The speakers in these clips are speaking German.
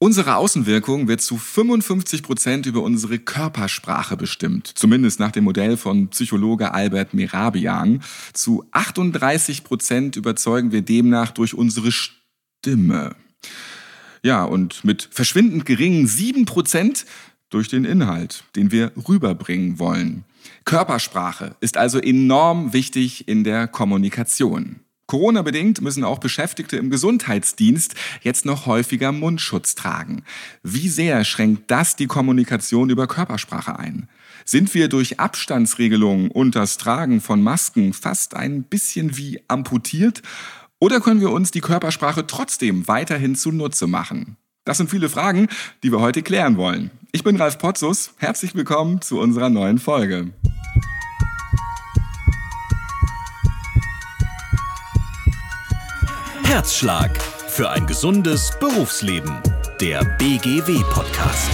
Unsere Außenwirkung wird zu 55 Prozent über unsere Körpersprache bestimmt, zumindest nach dem Modell von Psychologe Albert Merabian. Zu 38 Prozent überzeugen wir demnach durch unsere Stimme. Ja, und mit verschwindend geringen 7 Prozent durch den Inhalt, den wir rüberbringen wollen. Körpersprache ist also enorm wichtig in der Kommunikation. Corona-bedingt müssen auch Beschäftigte im Gesundheitsdienst jetzt noch häufiger Mundschutz tragen. Wie sehr schränkt das die Kommunikation über Körpersprache ein? Sind wir durch Abstandsregelungen und das Tragen von Masken fast ein bisschen wie amputiert? Oder können wir uns die Körpersprache trotzdem weiterhin zunutze machen? Das sind viele Fragen, die wir heute klären wollen. Ich bin Ralf Potzus. Herzlich willkommen zu unserer neuen Folge. Herzschlag für ein gesundes Berufsleben. Der BGW-Podcast.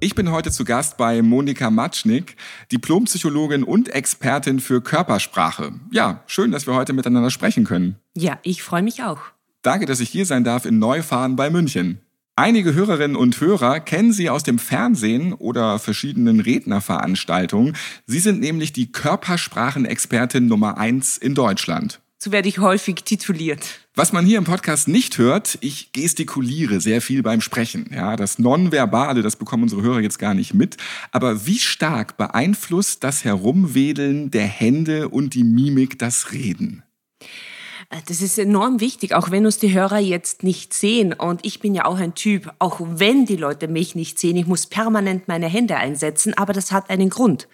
Ich bin heute zu Gast bei Monika Matschnik, Diplompsychologin und Expertin für Körpersprache. Ja, schön, dass wir heute miteinander sprechen können. Ja, ich freue mich auch. Danke, dass ich hier sein darf in Neufahren bei München. Einige Hörerinnen und Hörer kennen Sie aus dem Fernsehen oder verschiedenen Rednerveranstaltungen. Sie sind nämlich die Körpersprachenexpertin Nummer eins in Deutschland. So werde ich häufig tituliert. Was man hier im Podcast nicht hört, ich gestikuliere sehr viel beim Sprechen. Ja, das Nonverbale, das bekommen unsere Hörer jetzt gar nicht mit. Aber wie stark beeinflusst das Herumwedeln der Hände und die Mimik das Reden? Das ist enorm wichtig, auch wenn uns die Hörer jetzt nicht sehen. Und ich bin ja auch ein Typ, auch wenn die Leute mich nicht sehen, ich muss permanent meine Hände einsetzen, aber das hat einen Grund.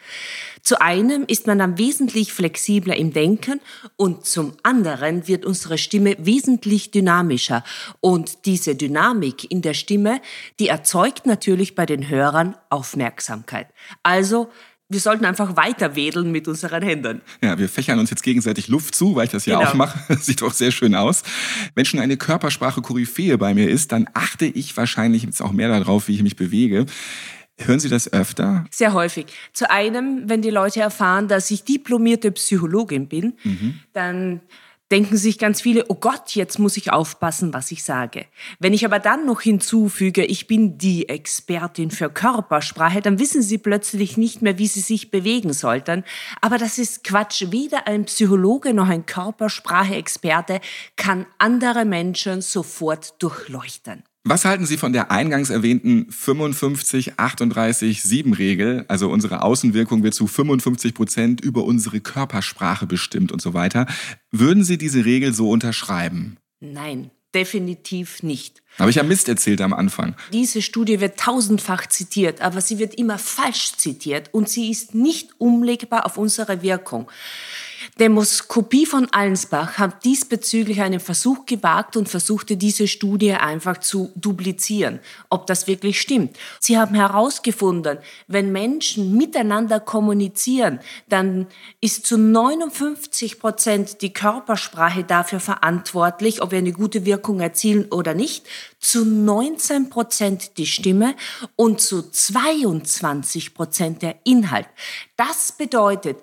Zu einem ist man dann wesentlich flexibler im Denken und zum anderen wird unsere Stimme wesentlich dynamischer. Und diese Dynamik in der Stimme, die erzeugt natürlich bei den Hörern Aufmerksamkeit. Also wir sollten einfach weiter wedeln mit unseren Händen. Ja, wir fächern uns jetzt gegenseitig Luft zu, weil ich das ja genau. auch mache. Sieht auch sehr schön aus. Wenn schon eine Körpersprache Koryphäe bei mir ist, dann achte ich wahrscheinlich jetzt auch mehr darauf, wie ich mich bewege. Hören Sie das öfter? Sehr häufig. Zu einem, wenn die Leute erfahren, dass ich diplomierte Psychologin bin, mhm. dann denken sich ganz viele, oh Gott, jetzt muss ich aufpassen, was ich sage. Wenn ich aber dann noch hinzufüge, ich bin die Expertin für Körpersprache, dann wissen sie plötzlich nicht mehr, wie sie sich bewegen sollten. Aber das ist Quatsch. Weder ein Psychologe noch ein Körpersprache-Experte kann andere Menschen sofort durchleuchten. Was halten Sie von der eingangs erwähnten 55-38-7-Regel? Also unsere Außenwirkung wird zu 55 Prozent über unsere Körpersprache bestimmt und so weiter. Würden Sie diese Regel so unterschreiben? Nein, definitiv nicht. Habe ich ja Mist erzählt am Anfang. Diese Studie wird tausendfach zitiert, aber sie wird immer falsch zitiert und sie ist nicht umlegbar auf unsere Wirkung. Demoskopie von Allensbach hat diesbezüglich einen Versuch gewagt und versuchte diese Studie einfach zu duplizieren, ob das wirklich stimmt. Sie haben herausgefunden, wenn Menschen miteinander kommunizieren, dann ist zu 59 Prozent die Körpersprache dafür verantwortlich, ob wir eine gute Wirkung erzielen oder nicht, zu 19 Prozent die Stimme und zu 22 Prozent der Inhalt. Das bedeutet,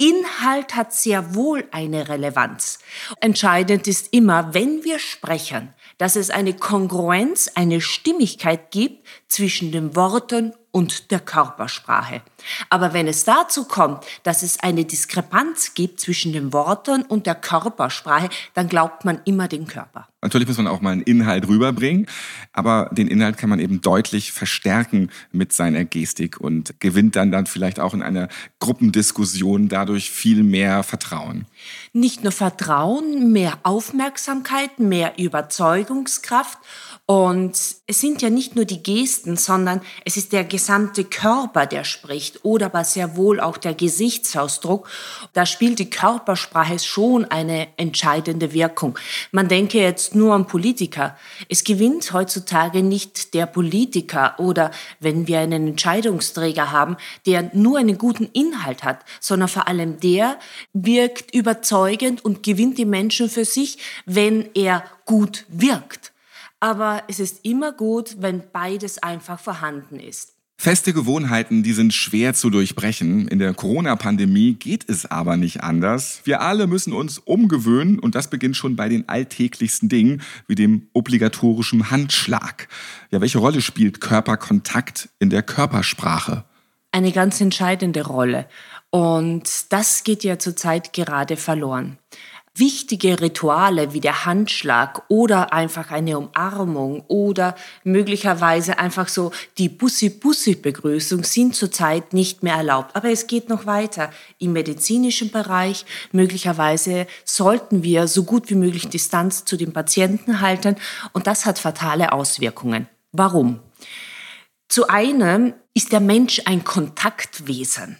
Inhalt hat sehr wohl eine Relevanz. Entscheidend ist immer, wenn wir sprechen, dass es eine Kongruenz, eine Stimmigkeit gibt zwischen den Worten und der Körpersprache. Aber wenn es dazu kommt, dass es eine Diskrepanz gibt zwischen den Worten und der Körpersprache, dann glaubt man immer den Körper. Natürlich muss man auch mal einen Inhalt rüberbringen, aber den Inhalt kann man eben deutlich verstärken mit seiner Gestik und gewinnt dann dann vielleicht auch in einer Gruppendiskussion dadurch viel mehr Vertrauen. Nicht nur Vertrauen, mehr Aufmerksamkeit, mehr Überzeugungskraft und es sind ja nicht nur die Gesten, sondern es ist der gesamte Körper, der spricht oder aber sehr wohl auch der Gesichtsausdruck. Da spielt die Körpersprache schon eine entscheidende Wirkung. Man denke jetzt nur an Politiker. Es gewinnt heutzutage nicht der Politiker oder wenn wir einen Entscheidungsträger haben, der nur einen guten Inhalt hat, sondern vor allem der wirkt überzeugend und gewinnt die Menschen für sich, wenn er gut wirkt. aber es ist immer gut, wenn beides einfach vorhanden ist. Feste Gewohnheiten, die sind schwer zu durchbrechen. In der Corona-Pandemie geht es aber nicht anders. Wir alle müssen uns umgewöhnen und das beginnt schon bei den alltäglichsten Dingen wie dem obligatorischen Handschlag. Ja, welche Rolle spielt Körperkontakt in der Körpersprache? Eine ganz entscheidende Rolle. Und das geht ja zurzeit gerade verloren wichtige Rituale wie der Handschlag oder einfach eine Umarmung oder möglicherweise einfach so die Bussi-Bussi-Begrüßung sind zurzeit nicht mehr erlaubt. Aber es geht noch weiter. Im medizinischen Bereich möglicherweise sollten wir so gut wie möglich Distanz zu den Patienten halten und das hat fatale Auswirkungen. Warum? Zu einem ist der Mensch ein Kontaktwesen.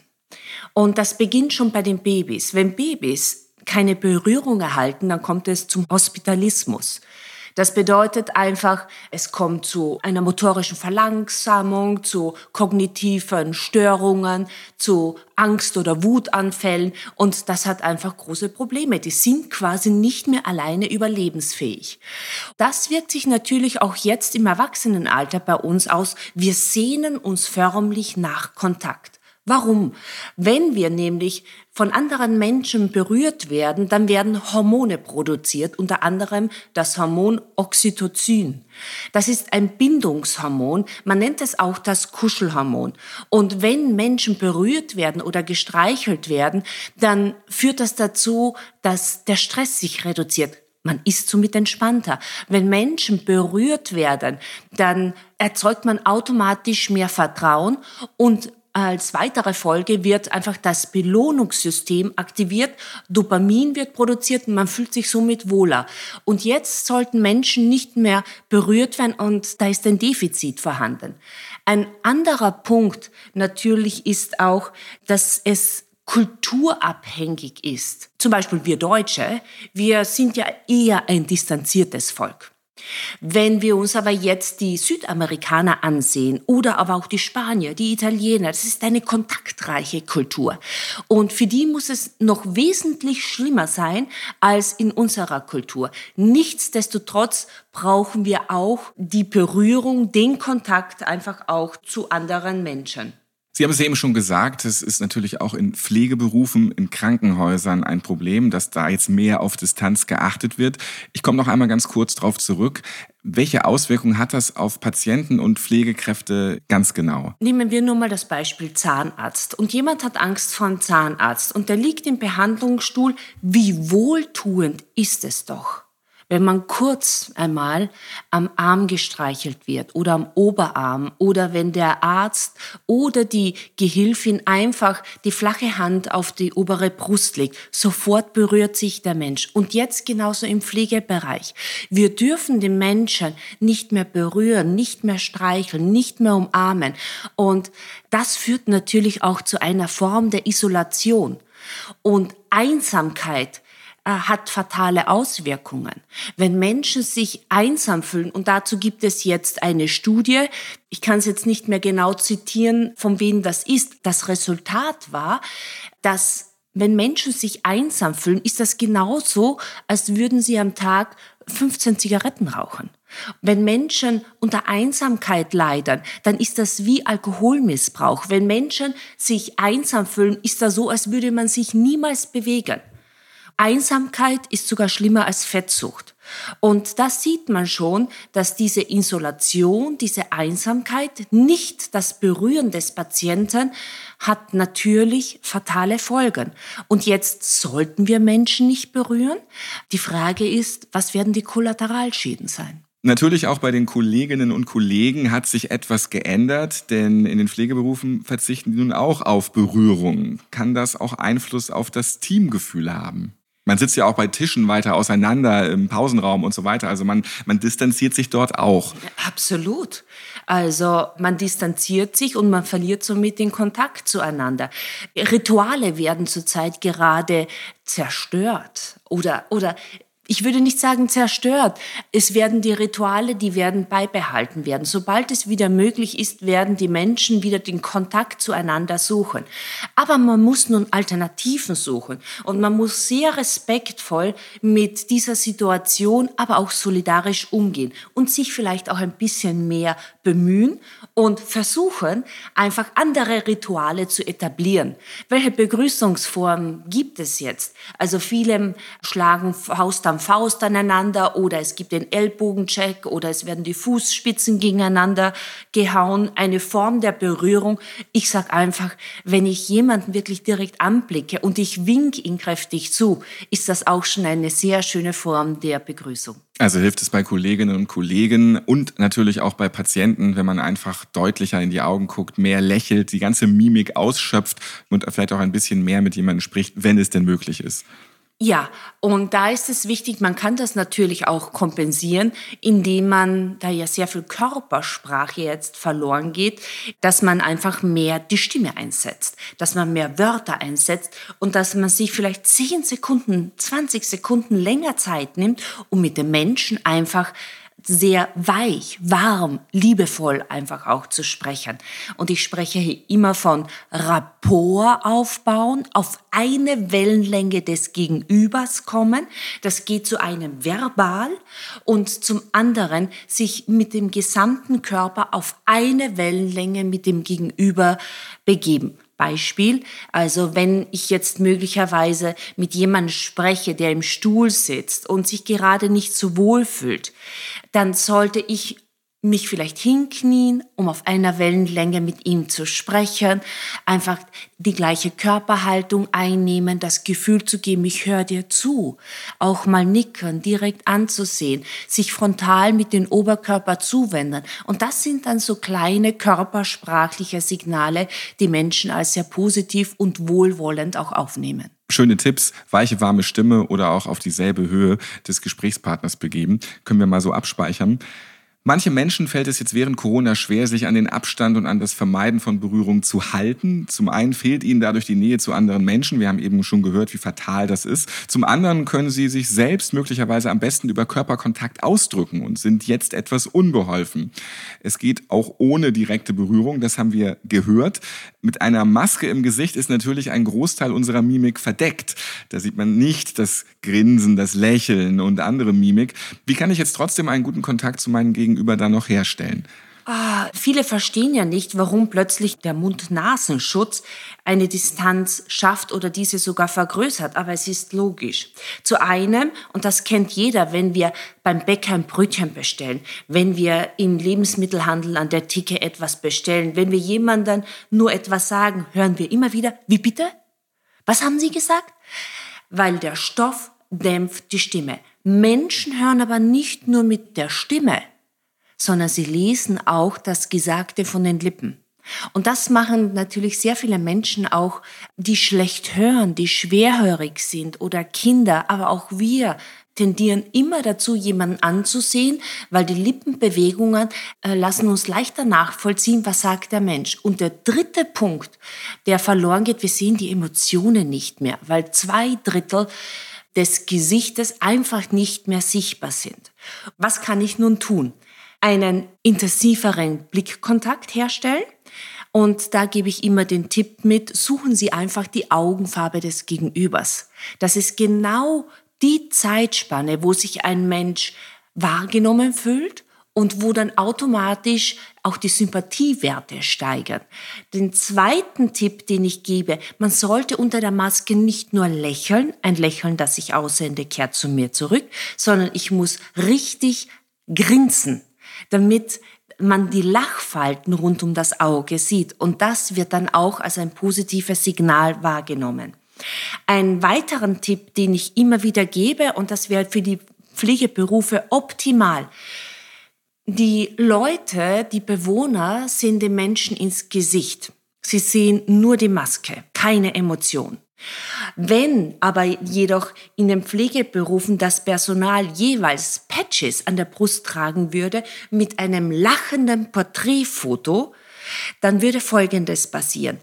Und das beginnt schon bei den Babys. Wenn Babys keine Berührung erhalten, dann kommt es zum Hospitalismus. Das bedeutet einfach, es kommt zu einer motorischen Verlangsamung, zu kognitiven Störungen, zu Angst- oder Wutanfällen und das hat einfach große Probleme. Die sind quasi nicht mehr alleine überlebensfähig. Das wirkt sich natürlich auch jetzt im Erwachsenenalter bei uns aus. Wir sehnen uns förmlich nach Kontakt. Warum? Wenn wir nämlich von anderen Menschen berührt werden, dann werden Hormone produziert, unter anderem das Hormon Oxytocin. Das ist ein Bindungshormon, man nennt es auch das Kuschelhormon. Und wenn Menschen berührt werden oder gestreichelt werden, dann führt das dazu, dass der Stress sich reduziert. Man ist somit entspannter. Wenn Menschen berührt werden, dann erzeugt man automatisch mehr Vertrauen und als weitere Folge wird einfach das Belohnungssystem aktiviert, Dopamin wird produziert und man fühlt sich somit wohler. Und jetzt sollten Menschen nicht mehr berührt werden und da ist ein Defizit vorhanden. Ein anderer Punkt natürlich ist auch, dass es kulturabhängig ist. Zum Beispiel wir Deutsche, wir sind ja eher ein distanziertes Volk. Wenn wir uns aber jetzt die Südamerikaner ansehen oder aber auch die Spanier, die Italiener, das ist eine kontaktreiche Kultur. Und für die muss es noch wesentlich schlimmer sein als in unserer Kultur. Nichtsdestotrotz brauchen wir auch die Berührung, den Kontakt einfach auch zu anderen Menschen. Sie haben es eben schon gesagt, es ist natürlich auch in Pflegeberufen, in Krankenhäusern ein Problem, dass da jetzt mehr auf Distanz geachtet wird. Ich komme noch einmal ganz kurz darauf zurück. Welche Auswirkungen hat das auf Patienten und Pflegekräfte ganz genau? Nehmen wir nur mal das Beispiel Zahnarzt. Und jemand hat Angst vor einem Zahnarzt und der liegt im Behandlungsstuhl. Wie wohltuend ist es doch wenn man kurz einmal am Arm gestreichelt wird oder am Oberarm oder wenn der Arzt oder die Gehilfin einfach die flache Hand auf die obere Brust legt, sofort berührt sich der Mensch. Und jetzt genauso im Pflegebereich. Wir dürfen den Menschen nicht mehr berühren, nicht mehr streicheln, nicht mehr umarmen. Und das führt natürlich auch zu einer Form der Isolation. Und Einsamkeit äh, hat fatale Auswirkungen. Wenn Menschen sich einsam fühlen, und dazu gibt es jetzt eine Studie, ich kann es jetzt nicht mehr genau zitieren, von wem das ist, das Resultat war, dass wenn Menschen sich einsam fühlen, ist das genauso, als würden sie am Tag 15 Zigaretten rauchen. Wenn Menschen unter Einsamkeit leiden, dann ist das wie Alkoholmissbrauch. Wenn Menschen sich einsam fühlen, ist das so, als würde man sich niemals bewegen. Einsamkeit ist sogar schlimmer als Fettsucht. Und da sieht man schon, dass diese Isolation, diese Einsamkeit, nicht das Berühren des Patienten hat natürlich fatale Folgen. Und jetzt sollten wir Menschen nicht berühren. Die Frage ist, was werden die Kollateralschäden sein? Natürlich auch bei den Kolleginnen und Kollegen hat sich etwas geändert, denn in den Pflegeberufen verzichten die nun auch auf Berührung. Kann das auch Einfluss auf das Teamgefühl haben? Man sitzt ja auch bei Tischen weiter auseinander im Pausenraum und so weiter. Also man, man distanziert sich dort auch. Absolut. Also man distanziert sich und man verliert somit den Kontakt zueinander. Rituale werden zurzeit gerade zerstört oder, oder ich würde nicht sagen zerstört. Es werden die Rituale, die werden beibehalten werden. Sobald es wieder möglich ist, werden die Menschen wieder den Kontakt zueinander suchen. Aber man muss nun Alternativen suchen und man muss sehr respektvoll mit dieser Situation, aber auch solidarisch umgehen und sich vielleicht auch ein bisschen mehr bemühen und versuchen, einfach andere Rituale zu etablieren. Welche Begrüßungsformen gibt es jetzt? Also viele schlagen Faust am Faust aneinander oder es gibt den Ellbogencheck oder es werden die Fußspitzen gegeneinander gehauen. Eine Form der Berührung. Ich sag einfach, wenn ich jemanden wirklich direkt anblicke und ich wink ihn kräftig zu, ist das auch schon eine sehr schöne Form der Begrüßung. Also hilft es bei Kolleginnen und Kollegen und natürlich auch bei Patienten, wenn man einfach deutlicher in die Augen guckt, mehr lächelt, die ganze Mimik ausschöpft und vielleicht auch ein bisschen mehr mit jemandem spricht, wenn es denn möglich ist. Ja, und da ist es wichtig, man kann das natürlich auch kompensieren, indem man, da ja sehr viel Körpersprache jetzt verloren geht, dass man einfach mehr die Stimme einsetzt, dass man mehr Wörter einsetzt und dass man sich vielleicht 10 Sekunden, 20 Sekunden länger Zeit nimmt, um mit dem Menschen einfach sehr weich, warm, liebevoll einfach auch zu sprechen. Und ich spreche hier immer von Rapport aufbauen, auf eine Wellenlänge des Gegenübers kommen. Das geht zu einem verbal und zum anderen sich mit dem gesamten Körper auf eine Wellenlänge mit dem Gegenüber begeben. Beispiel. Also wenn ich jetzt möglicherweise mit jemandem spreche, der im Stuhl sitzt und sich gerade nicht so wohl fühlt, dann sollte ich mich vielleicht hinknien, um auf einer Wellenlänge mit ihm zu sprechen, einfach die gleiche Körperhaltung einnehmen, das Gefühl zu geben, ich höre dir zu, auch mal nicken, direkt anzusehen, sich frontal mit dem Oberkörper zuwenden. Und das sind dann so kleine körpersprachliche Signale, die Menschen als sehr positiv und wohlwollend auch aufnehmen schöne Tipps, weiche, warme Stimme oder auch auf dieselbe Höhe des Gesprächspartners begeben, können wir mal so abspeichern. Manche Menschen fällt es jetzt während Corona schwer, sich an den Abstand und an das Vermeiden von Berührung zu halten. Zum einen fehlt ihnen dadurch die Nähe zu anderen Menschen. Wir haben eben schon gehört, wie fatal das ist. Zum anderen können sie sich selbst möglicherweise am besten über Körperkontakt ausdrücken und sind jetzt etwas unbeholfen. Es geht auch ohne direkte Berührung, das haben wir gehört. Mit einer Maske im Gesicht ist natürlich ein Großteil unserer Mimik verdeckt. Da sieht man nicht das Grinsen, das Lächeln und andere Mimik. Wie kann ich jetzt trotzdem einen guten Kontakt zu meinen Gegenüber Gegenüber dann noch herstellen? Ah, viele verstehen ja nicht, warum plötzlich der Mund-Nasenschutz eine Distanz schafft oder diese sogar vergrößert, aber es ist logisch. Zu einem, und das kennt jeder, wenn wir beim Bäcker ein Brötchen bestellen, wenn wir im Lebensmittelhandel an der Ticke etwas bestellen, wenn wir jemandem nur etwas sagen, hören wir immer wieder, wie bitte? Was haben Sie gesagt? Weil der Stoff dämpft die Stimme. Menschen hören aber nicht nur mit der Stimme, sondern sie lesen auch das Gesagte von den Lippen. Und das machen natürlich sehr viele Menschen auch, die schlecht hören, die schwerhörig sind oder Kinder, aber auch wir tendieren immer dazu, jemanden anzusehen, weil die Lippenbewegungen äh, lassen uns leichter nachvollziehen, was sagt der Mensch. Und der dritte Punkt, der verloren geht, wir sehen die Emotionen nicht mehr, weil zwei Drittel des Gesichtes einfach nicht mehr sichtbar sind. Was kann ich nun tun? Einen intensiveren Blickkontakt herstellen. Und da gebe ich immer den Tipp mit, suchen Sie einfach die Augenfarbe des Gegenübers. Das ist genau die Zeitspanne, wo sich ein Mensch wahrgenommen fühlt und wo dann automatisch auch die Sympathiewerte steigern. Den zweiten Tipp, den ich gebe, man sollte unter der Maske nicht nur lächeln, ein Lächeln, das ich aussende, kehrt zu mir zurück, sondern ich muss richtig grinsen damit man die Lachfalten rund um das Auge sieht. Und das wird dann auch als ein positives Signal wahrgenommen. Ein weiteren Tipp, den ich immer wieder gebe, und das wäre für die Pflegeberufe optimal. Die Leute, die Bewohner sehen den Menschen ins Gesicht. Sie sehen nur die Maske, keine Emotion. Wenn aber jedoch in den Pflegeberufen das Personal jeweils Patches an der Brust tragen würde mit einem lachenden Porträtfoto, dann würde Folgendes passieren.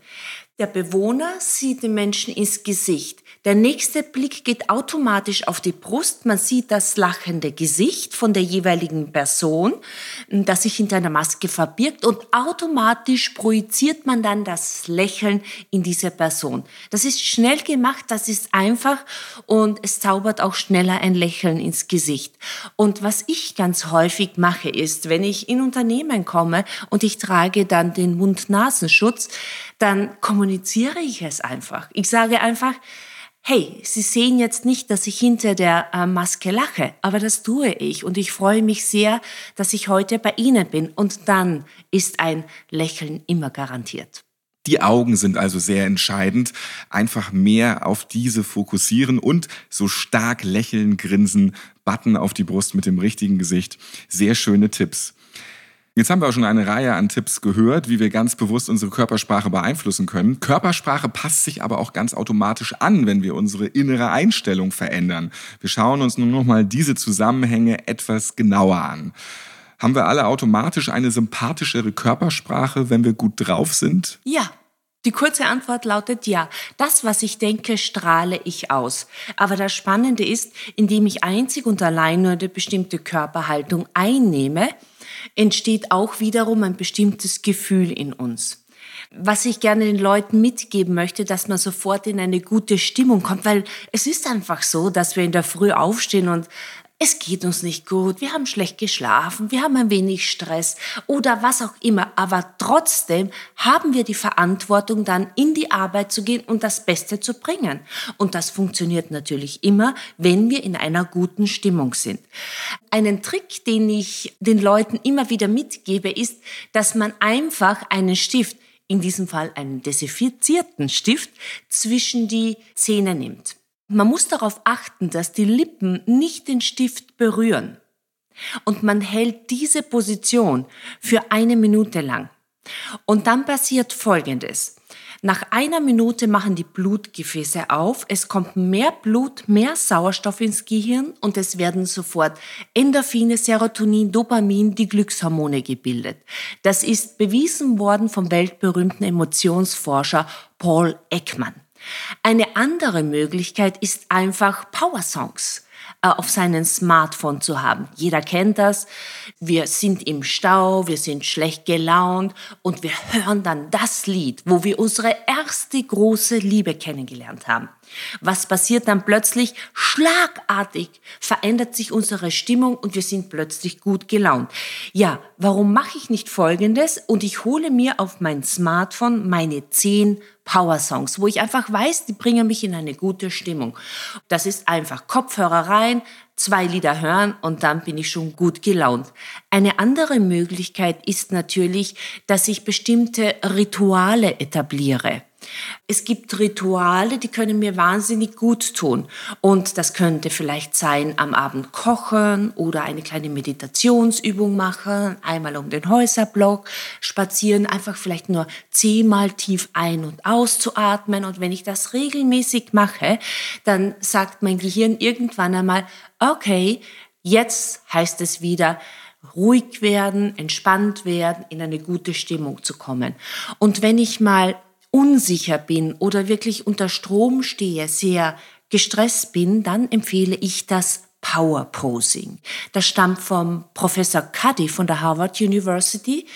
Der Bewohner sieht den Menschen ins Gesicht. Der nächste Blick geht automatisch auf die Brust. Man sieht das lachende Gesicht von der jeweiligen Person, das sich hinter einer Maske verbirgt und automatisch projiziert man dann das Lächeln in diese Person. Das ist schnell gemacht, das ist einfach und es zaubert auch schneller ein Lächeln ins Gesicht. Und was ich ganz häufig mache, ist, wenn ich in Unternehmen komme und ich trage dann den Mund-Nasenschutz, dann kommuniziere ich es einfach. Ich sage einfach, hey, Sie sehen jetzt nicht, dass ich hinter der äh, Maske lache, aber das tue ich und ich freue mich sehr, dass ich heute bei Ihnen bin und dann ist ein Lächeln immer garantiert. Die Augen sind also sehr entscheidend. Einfach mehr auf diese fokussieren und so stark lächeln, grinsen, Button auf die Brust mit dem richtigen Gesicht. Sehr schöne Tipps. Jetzt haben wir auch schon eine Reihe an Tipps gehört, wie wir ganz bewusst unsere Körpersprache beeinflussen können. Körpersprache passt sich aber auch ganz automatisch an, wenn wir unsere innere Einstellung verändern. Wir schauen uns nun nochmal diese Zusammenhänge etwas genauer an. Haben wir alle automatisch eine sympathischere Körpersprache, wenn wir gut drauf sind? Ja, die kurze Antwort lautet ja. Das, was ich denke, strahle ich aus. Aber das Spannende ist, indem ich einzig und allein nur eine bestimmte Körperhaltung einnehme, entsteht auch wiederum ein bestimmtes Gefühl in uns. Was ich gerne den Leuten mitgeben möchte, dass man sofort in eine gute Stimmung kommt, weil es ist einfach so, dass wir in der Früh aufstehen und es geht uns nicht gut, wir haben schlecht geschlafen, wir haben ein wenig Stress oder was auch immer, aber trotzdem haben wir die Verantwortung, dann in die Arbeit zu gehen und das Beste zu bringen. Und das funktioniert natürlich immer, wenn wir in einer guten Stimmung sind. Einen Trick, den ich den Leuten immer wieder mitgebe, ist, dass man einfach einen Stift, in diesem Fall einen desinfizierten Stift, zwischen die Zähne nimmt. Man muss darauf achten, dass die Lippen nicht den Stift berühren. Und man hält diese Position für eine Minute lang. Und dann passiert Folgendes. Nach einer Minute machen die Blutgefäße auf, es kommt mehr Blut, mehr Sauerstoff ins Gehirn und es werden sofort Endorphine, Serotonin, Dopamin, die Glückshormone gebildet. Das ist bewiesen worden vom weltberühmten Emotionsforscher Paul Ekman. Eine andere Möglichkeit ist einfach Power Songs äh, auf seinem Smartphone zu haben. Jeder kennt das. Wir sind im Stau, wir sind schlecht gelaunt und wir hören dann das Lied, wo wir unsere erste große Liebe kennengelernt haben. Was passiert dann plötzlich? Schlagartig verändert sich unsere Stimmung und wir sind plötzlich gut gelaunt. Ja, warum mache ich nicht Folgendes und ich hole mir auf mein Smartphone meine zehn Power Songs, wo ich einfach weiß, die bringen mich in eine gute Stimmung. Das ist einfach Kopfhörer rein, zwei Lieder hören und dann bin ich schon gut gelaunt. Eine andere Möglichkeit ist natürlich, dass ich bestimmte Rituale etabliere. Es gibt Rituale, die können mir wahnsinnig gut tun. Und das könnte vielleicht sein, am Abend kochen oder eine kleine Meditationsübung machen, einmal um den Häuserblock, spazieren, einfach vielleicht nur zehnmal tief ein- und auszuatmen. Und wenn ich das regelmäßig mache, dann sagt mein Gehirn irgendwann einmal, okay, jetzt heißt es wieder, ruhig werden, entspannt werden, in eine gute Stimmung zu kommen. Und wenn ich mal unsicher bin oder wirklich unter Strom stehe, sehr gestresst bin, dann empfehle ich das Power Posing. Das stammt vom Professor Cuddy von der Harvard University.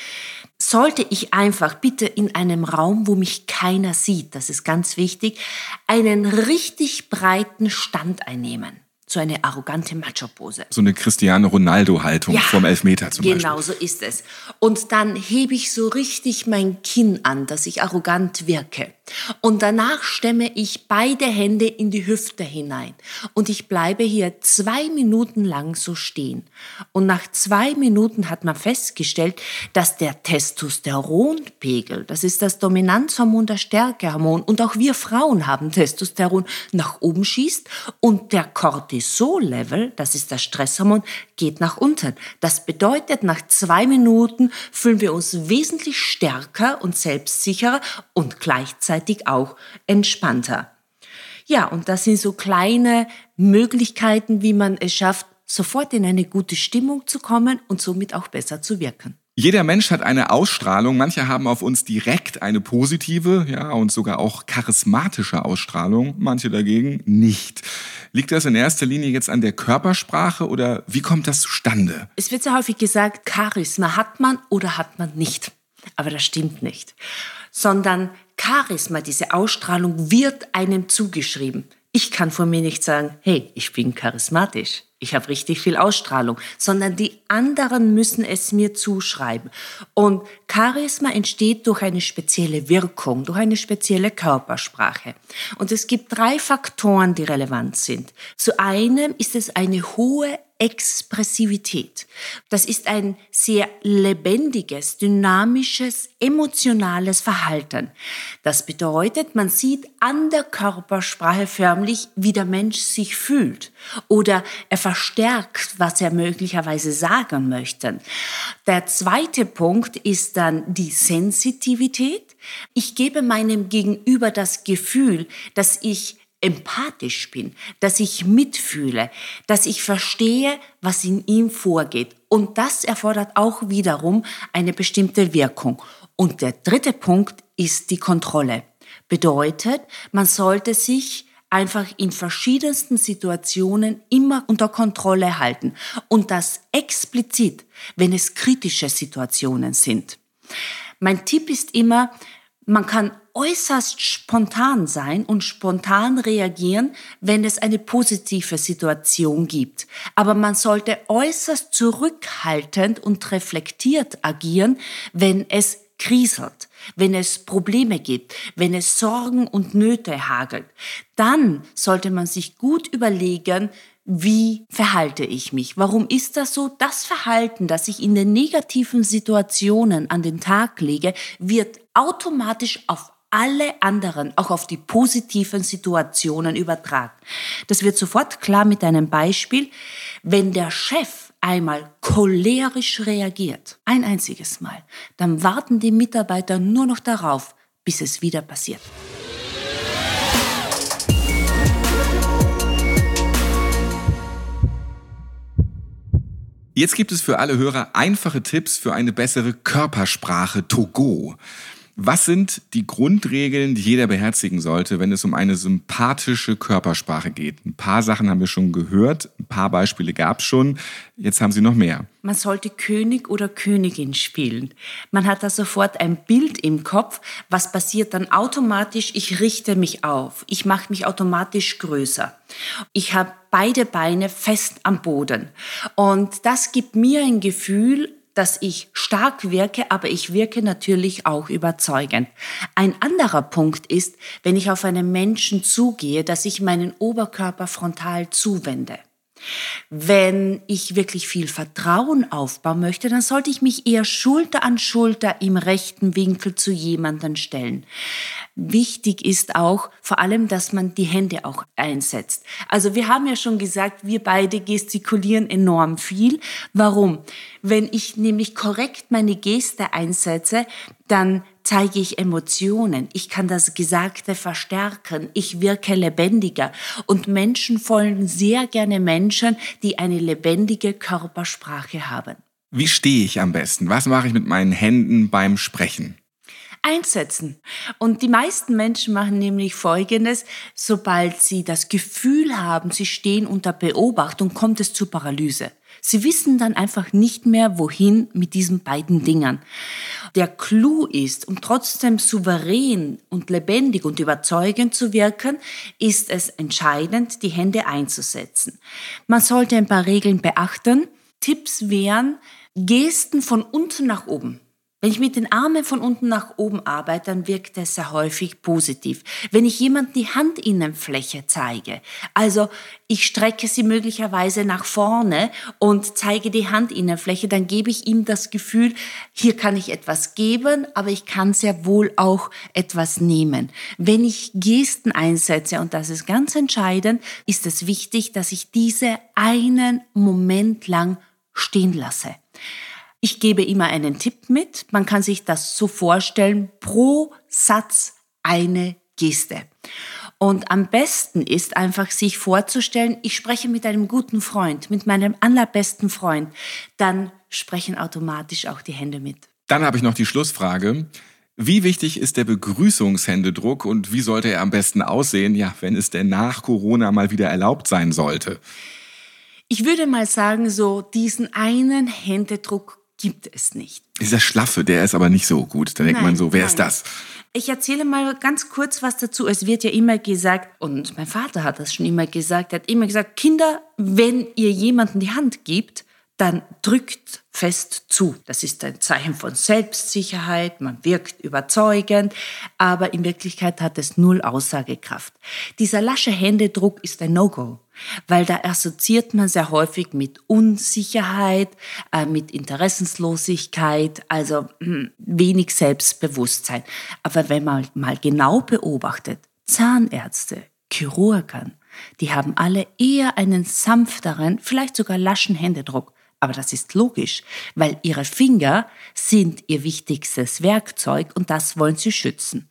Sollte ich einfach bitte in einem Raum, wo mich keiner sieht, das ist ganz wichtig, einen richtig breiten Stand einnehmen so eine arrogante Macho-Pose. So eine Cristiano Ronaldo-Haltung ja, vorm Elfmeter zum genau Beispiel. Genau so ist es. Und dann hebe ich so richtig mein Kinn an, dass ich arrogant wirke. Und danach stemme ich beide Hände in die Hüfte hinein. Und ich bleibe hier zwei Minuten lang so stehen. Und nach zwei Minuten hat man festgestellt, dass der Testosteronpegel, das ist das Dominanzhormon, der Stärkehormon, und auch wir Frauen haben Testosteron, nach oben schießt und der Cortisol-Level, das ist das Stresshormon, geht nach unten. Das bedeutet, nach zwei Minuten fühlen wir uns wesentlich stärker und selbstsicherer und gleichzeitig auch entspannter. Ja, und das sind so kleine Möglichkeiten, wie man es schafft, sofort in eine gute Stimmung zu kommen und somit auch besser zu wirken. Jeder Mensch hat eine Ausstrahlung. Manche haben auf uns direkt eine positive, ja, und sogar auch charismatische Ausstrahlung. Manche dagegen nicht. Liegt das in erster Linie jetzt an der Körpersprache oder wie kommt das zustande? Es wird sehr häufig gesagt, Charisma hat man oder hat man nicht. Aber das stimmt nicht. Sondern Charisma, diese Ausstrahlung wird einem zugeschrieben. Ich kann von mir nicht sagen, hey, ich bin charismatisch, ich habe richtig viel Ausstrahlung, sondern die anderen müssen es mir zuschreiben. Und Charisma entsteht durch eine spezielle Wirkung, durch eine spezielle Körpersprache. Und es gibt drei Faktoren, die relevant sind. Zu einem ist es eine hohe Expressivität. Das ist ein sehr lebendiges, dynamisches, emotionales Verhalten. Das bedeutet, man sieht an der Körpersprache förmlich, wie der Mensch sich fühlt oder er verstärkt, was er möglicherweise sagen möchte. Der zweite Punkt ist dann die Sensitivität. Ich gebe meinem Gegenüber das Gefühl, dass ich empathisch bin, dass ich mitfühle, dass ich verstehe, was in ihm vorgeht. Und das erfordert auch wiederum eine bestimmte Wirkung. Und der dritte Punkt ist die Kontrolle. Bedeutet, man sollte sich einfach in verschiedensten Situationen immer unter Kontrolle halten. Und das explizit, wenn es kritische Situationen sind. Mein Tipp ist immer, man kann äußerst spontan sein und spontan reagieren, wenn es eine positive Situation gibt. Aber man sollte äußerst zurückhaltend und reflektiert agieren, wenn es kriselt, wenn es Probleme gibt, wenn es Sorgen und Nöte hagelt. Dann sollte man sich gut überlegen, wie verhalte ich mich? Warum ist das so? Das Verhalten, das ich in den negativen Situationen an den Tag lege, wird automatisch auf alle anderen, auch auf die positiven Situationen übertragen. Das wird sofort klar mit einem Beispiel. Wenn der Chef einmal cholerisch reagiert, ein einziges Mal, dann warten die Mitarbeiter nur noch darauf, bis es wieder passiert. Jetzt gibt es für alle Hörer einfache Tipps für eine bessere Körpersprache Togo. Was sind die Grundregeln, die jeder beherzigen sollte, wenn es um eine sympathische Körpersprache geht? Ein paar Sachen haben wir schon gehört, ein paar Beispiele gab es schon. Jetzt haben Sie noch mehr. Man sollte König oder Königin spielen. Man hat da sofort ein Bild im Kopf. Was passiert dann automatisch? Ich richte mich auf. Ich mache mich automatisch größer. Ich habe beide Beine fest am Boden. Und das gibt mir ein Gefühl, dass ich stark wirke, aber ich wirke natürlich auch überzeugend. Ein anderer Punkt ist, wenn ich auf einen Menschen zugehe, dass ich meinen Oberkörper frontal zuwende. Wenn ich wirklich viel Vertrauen aufbauen möchte, dann sollte ich mich eher Schulter an Schulter im rechten Winkel zu jemandem stellen. Wichtig ist auch vor allem, dass man die Hände auch einsetzt. Also wir haben ja schon gesagt, wir beide gestikulieren enorm viel. Warum? Wenn ich nämlich korrekt meine Geste einsetze, dann zeige ich Emotionen, ich kann das Gesagte verstärken, ich wirke lebendiger und Menschen folgen sehr gerne Menschen, die eine lebendige Körpersprache haben. Wie stehe ich am besten? Was mache ich mit meinen Händen beim Sprechen? einsetzen. Und die meisten Menschen machen nämlich Folgendes, sobald sie das Gefühl haben, sie stehen unter Beobachtung, kommt es zur Paralyse. Sie wissen dann einfach nicht mehr, wohin mit diesen beiden Dingern. Der Clou ist, um trotzdem souverän und lebendig und überzeugend zu wirken, ist es entscheidend, die Hände einzusetzen. Man sollte ein paar Regeln beachten. Tipps wären Gesten von unten nach oben. Wenn ich mit den Armen von unten nach oben arbeite, dann wirkt es sehr häufig positiv. Wenn ich jemand die Handinnenfläche zeige, also ich strecke sie möglicherweise nach vorne und zeige die Handinnenfläche, dann gebe ich ihm das Gefühl, hier kann ich etwas geben, aber ich kann sehr wohl auch etwas nehmen. Wenn ich Gesten einsetze, und das ist ganz entscheidend, ist es wichtig, dass ich diese einen Moment lang stehen lasse. Ich gebe immer einen Tipp mit. Man kann sich das so vorstellen, pro Satz eine Geste. Und am besten ist einfach sich vorzustellen, ich spreche mit einem guten Freund, mit meinem allerbesten Freund. Dann sprechen automatisch auch die Hände mit. Dann habe ich noch die Schlussfrage. Wie wichtig ist der Begrüßungshändedruck und wie sollte er am besten aussehen, ja, wenn es denn nach Corona mal wieder erlaubt sein sollte? Ich würde mal sagen, so diesen einen Händedruck gibt es nicht. Dieser Schlaffe, der ist aber nicht so gut. Da denkt Nein, man so, wer nein. ist das? Ich erzähle mal ganz kurz was dazu. Es wird ja immer gesagt, und mein Vater hat das schon immer gesagt, er hat immer gesagt, Kinder, wenn ihr jemandem die Hand gibt, dann drückt fest zu. Das ist ein Zeichen von Selbstsicherheit, man wirkt überzeugend, aber in Wirklichkeit hat es null Aussagekraft. Dieser lasche Händedruck ist ein No-Go, weil da assoziiert man sehr häufig mit Unsicherheit, äh, mit Interessenslosigkeit, also hm, wenig Selbstbewusstsein. Aber wenn man mal genau beobachtet, Zahnärzte, Chirurgen, die haben alle eher einen sanfteren, vielleicht sogar laschen Händedruck. Aber das ist logisch, weil ihre Finger sind ihr wichtigstes Werkzeug und das wollen sie schützen.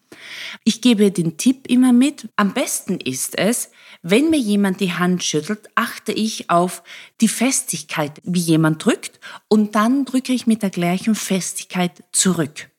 Ich gebe den Tipp immer mit, am besten ist es, wenn mir jemand die Hand schüttelt, achte ich auf die Festigkeit, wie jemand drückt und dann drücke ich mit der gleichen Festigkeit zurück.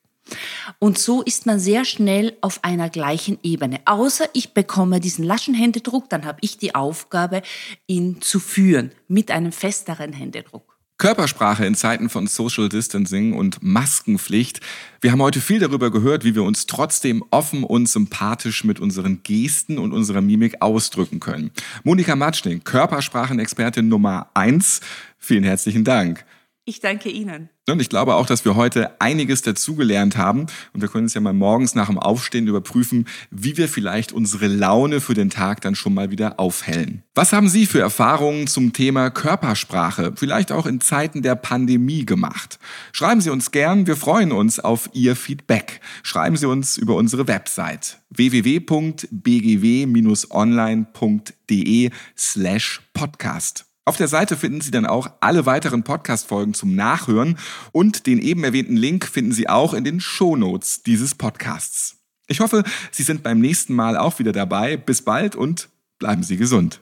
Und so ist man sehr schnell auf einer gleichen Ebene. Außer ich bekomme diesen laschen Händedruck, dann habe ich die Aufgabe, ihn zu führen mit einem festeren Händedruck. Körpersprache in Zeiten von Social Distancing und Maskenpflicht. Wir haben heute viel darüber gehört, wie wir uns trotzdem offen und sympathisch mit unseren Gesten und unserer Mimik ausdrücken können. Monika Matschning, Körpersprachenexpertin Nummer eins. Vielen herzlichen Dank. Ich danke Ihnen. Und ich glaube auch, dass wir heute einiges dazugelernt haben. Und wir können uns ja mal morgens nach dem Aufstehen überprüfen, wie wir vielleicht unsere Laune für den Tag dann schon mal wieder aufhellen. Was haben Sie für Erfahrungen zum Thema Körpersprache, vielleicht auch in Zeiten der Pandemie gemacht? Schreiben Sie uns gern, wir freuen uns auf Ihr Feedback. Schreiben Sie uns über unsere Website www.bgw-online.de slash podcast. Auf der Seite finden Sie dann auch alle weiteren Podcast-Folgen zum Nachhören und den eben erwähnten Link finden Sie auch in den Shownotes dieses Podcasts. Ich hoffe, Sie sind beim nächsten Mal auch wieder dabei. Bis bald und bleiben Sie gesund.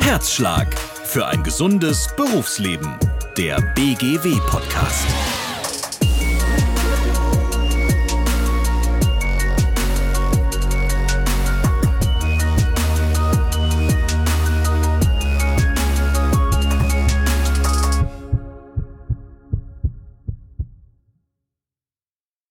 Herzschlag für ein gesundes Berufsleben. Der BGW-Podcast.